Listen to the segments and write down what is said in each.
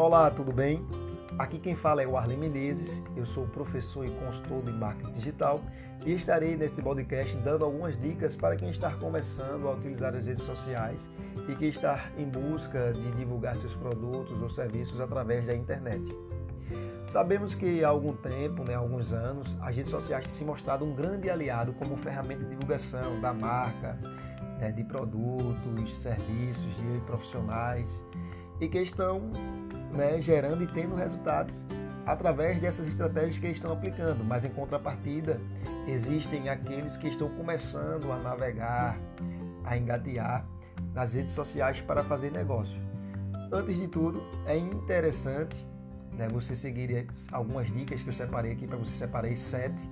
Olá, tudo bem? Aqui quem fala é o Arlen Menezes, eu sou professor e consultor de marketing digital e estarei nesse podcast dando algumas dicas para quem está começando a utilizar as redes sociais e que está em busca de divulgar seus produtos ou serviços através da internet. Sabemos que há algum tempo, né, alguns anos, as redes sociais têm se mostrado um grande aliado como ferramenta de divulgação da marca, né, de produtos, serviços e profissionais e que estão né, gerando e tendo resultados através dessas estratégias que estão aplicando. Mas em contrapartida, existem aqueles que estão começando a navegar, a engatear nas redes sociais para fazer negócio. Antes de tudo, é interessante né, você seguir algumas dicas que eu separei aqui para você separei sete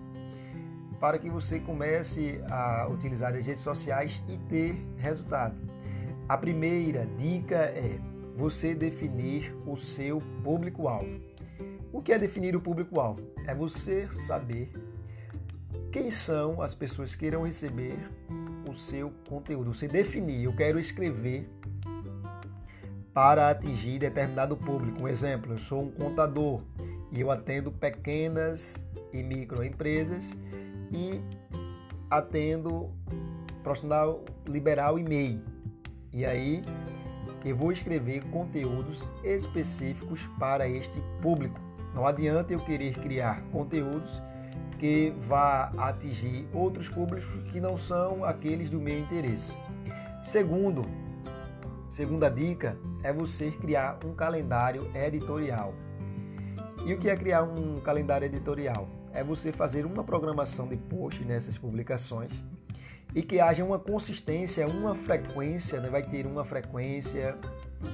para que você comece a utilizar as redes sociais e ter resultado. A primeira dica é você definir o seu público-alvo. O que é definir o público-alvo? É você saber quem são as pessoas que irão receber o seu conteúdo. Você definir, eu quero escrever para atingir determinado público. Um exemplo, eu sou um contador e eu atendo pequenas e microempresas e atendo profissional liberal e MEI. E aí eu vou escrever conteúdos específicos para este público. Não adianta eu querer criar conteúdos que vá atingir outros públicos que não são aqueles do meu interesse. Segundo, segunda dica é você criar um calendário editorial. E o que é criar um calendário editorial? É você fazer uma programação de posts nessas publicações e que haja uma consistência, uma frequência, né? vai ter uma frequência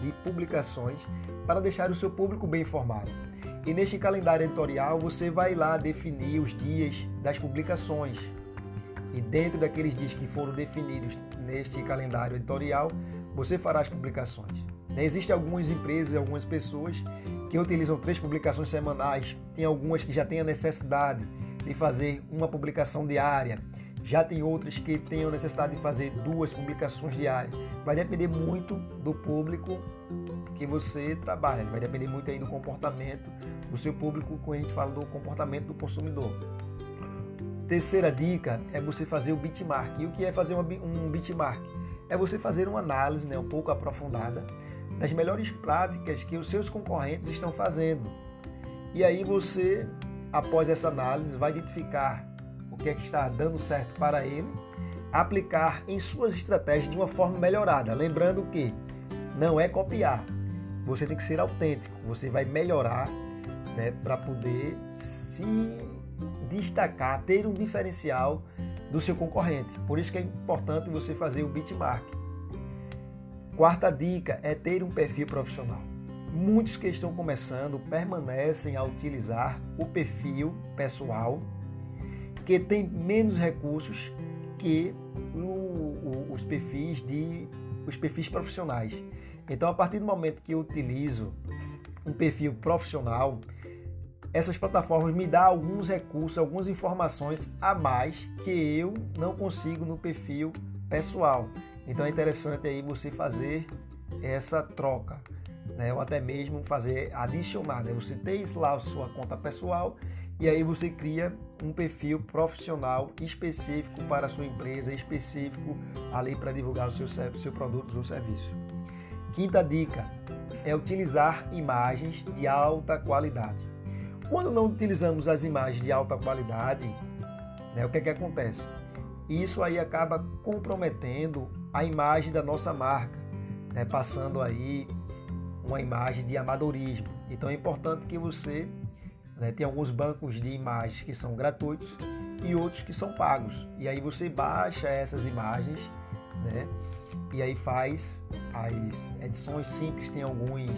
de publicações para deixar o seu público bem informado. E neste calendário editorial você vai lá definir os dias das publicações. E dentro daqueles dias que foram definidos neste calendário editorial, você fará as publicações. Né, existem algumas empresas, algumas pessoas que utilizam três publicações semanais, tem algumas que já têm a necessidade de fazer uma publicação diária já tem outras que a necessidade de fazer duas publicações diárias. Vai depender muito do público que você trabalha, vai depender muito aí do comportamento do seu público, quando a gente fala do comportamento do consumidor. Terceira dica é você fazer o bitmark. E o que é fazer um bitmark? É você fazer uma análise né, um pouco aprofundada das melhores práticas que os seus concorrentes estão fazendo. E aí você, após essa análise, vai identificar o que é que está dando certo para ele, aplicar em suas estratégias de uma forma melhorada. Lembrando que não é copiar, você tem que ser autêntico, você vai melhorar né, para poder se destacar, ter um diferencial do seu concorrente. Por isso que é importante você fazer o bitmark. Quarta dica é ter um perfil profissional. Muitos que estão começando permanecem a utilizar o perfil pessoal que tem menos recursos que o, o, os perfis de os perfis profissionais. Então, a partir do momento que eu utilizo um perfil profissional, essas plataformas me dão alguns recursos, algumas informações a mais que eu não consigo no perfil pessoal. Então é interessante aí você fazer essa troca, né? ou até mesmo fazer adicionar. Né? Você tem lá a sua conta pessoal e aí você cria um perfil profissional específico para a sua empresa, específico ali para divulgar o seu, seu produto ou serviço. Quinta dica é utilizar imagens de alta qualidade. Quando não utilizamos as imagens de alta qualidade, né, o que, é que acontece? Isso aí acaba comprometendo a imagem da nossa marca, né, passando aí uma imagem de amadorismo. Então é importante que você né? Tem alguns bancos de imagens que são gratuitos e outros que são pagos. E aí você baixa essas imagens, né? E aí faz as edições simples. Tem alguns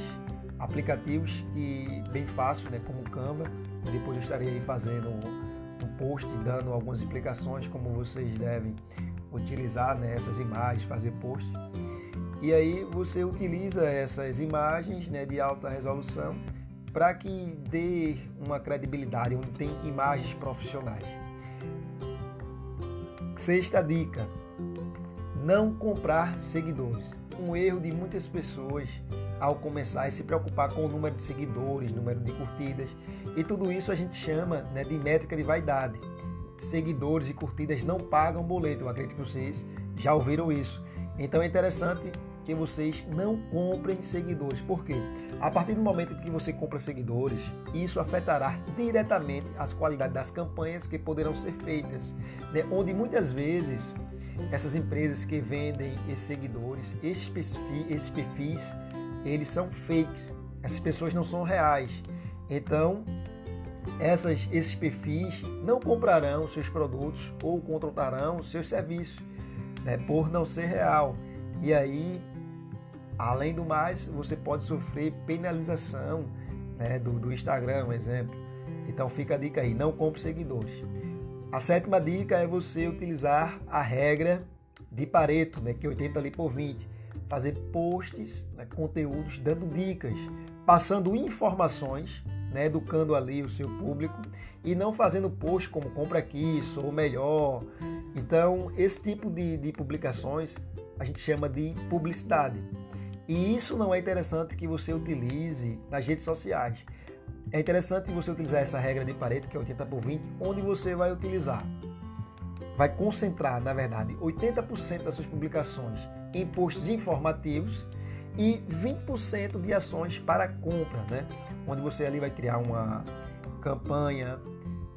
aplicativos que bem fácil, né? Como o Canva. Depois eu estarei aí fazendo um post dando algumas explicações como vocês devem utilizar né, essas imagens, fazer post. E aí você utiliza essas imagens né, de alta resolução para que dê uma credibilidade, onde tem imagens profissionais. Sexta dica: não comprar seguidores. Um erro de muitas pessoas ao começar a se preocupar com o número de seguidores, número de curtidas. E tudo isso a gente chama né, de métrica de vaidade. Seguidores e curtidas não pagam boleto. Eu acredito que vocês já ouviram isso. Então é interessante que vocês não comprem seguidores. Por quê? A partir do momento que você compra seguidores, isso afetará diretamente as qualidades das campanhas que poderão ser feitas, né? onde muitas vezes essas empresas que vendem esses seguidores, esses perfis, esses perfis, eles são fakes. Essas pessoas não são reais. Então, essas, esses perfis não comprarão seus produtos ou contratarão seus serviços, né, por não ser real. E aí, além do mais, você pode sofrer penalização né, do, do Instagram, um exemplo. Então fica a dica aí, não compre seguidores. A sétima dica é você utilizar a regra de Pareto, né, que é 80 ali por 20. Fazer posts, né, conteúdos dando dicas, passando informações, né, educando ali o seu público e não fazendo posts como compra aqui, sou melhor. Então, esse tipo de, de publicações a gente chama de publicidade. E isso não é interessante que você utilize nas redes sociais. É interessante você utilizar essa regra de Pareto, que é 80 por 20, onde você vai utilizar, vai concentrar, na verdade, 80% das suas publicações em posts informativos e 20% de ações para compra, né? Onde você ali vai criar uma campanha,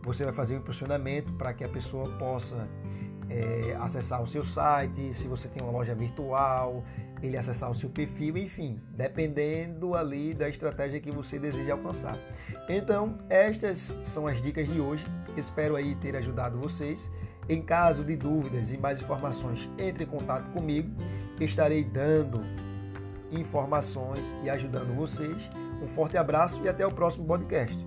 você vai fazer um impulsionamento para que a pessoa possa é, acessar o seu site, se você tem uma loja virtual, ele acessar o seu perfil, enfim, dependendo ali da estratégia que você deseja alcançar. Então, estas são as dicas de hoje. Espero aí ter ajudado vocês. Em caso de dúvidas e mais informações, entre em contato comigo. Estarei dando informações e ajudando vocês. Um forte abraço e até o próximo podcast.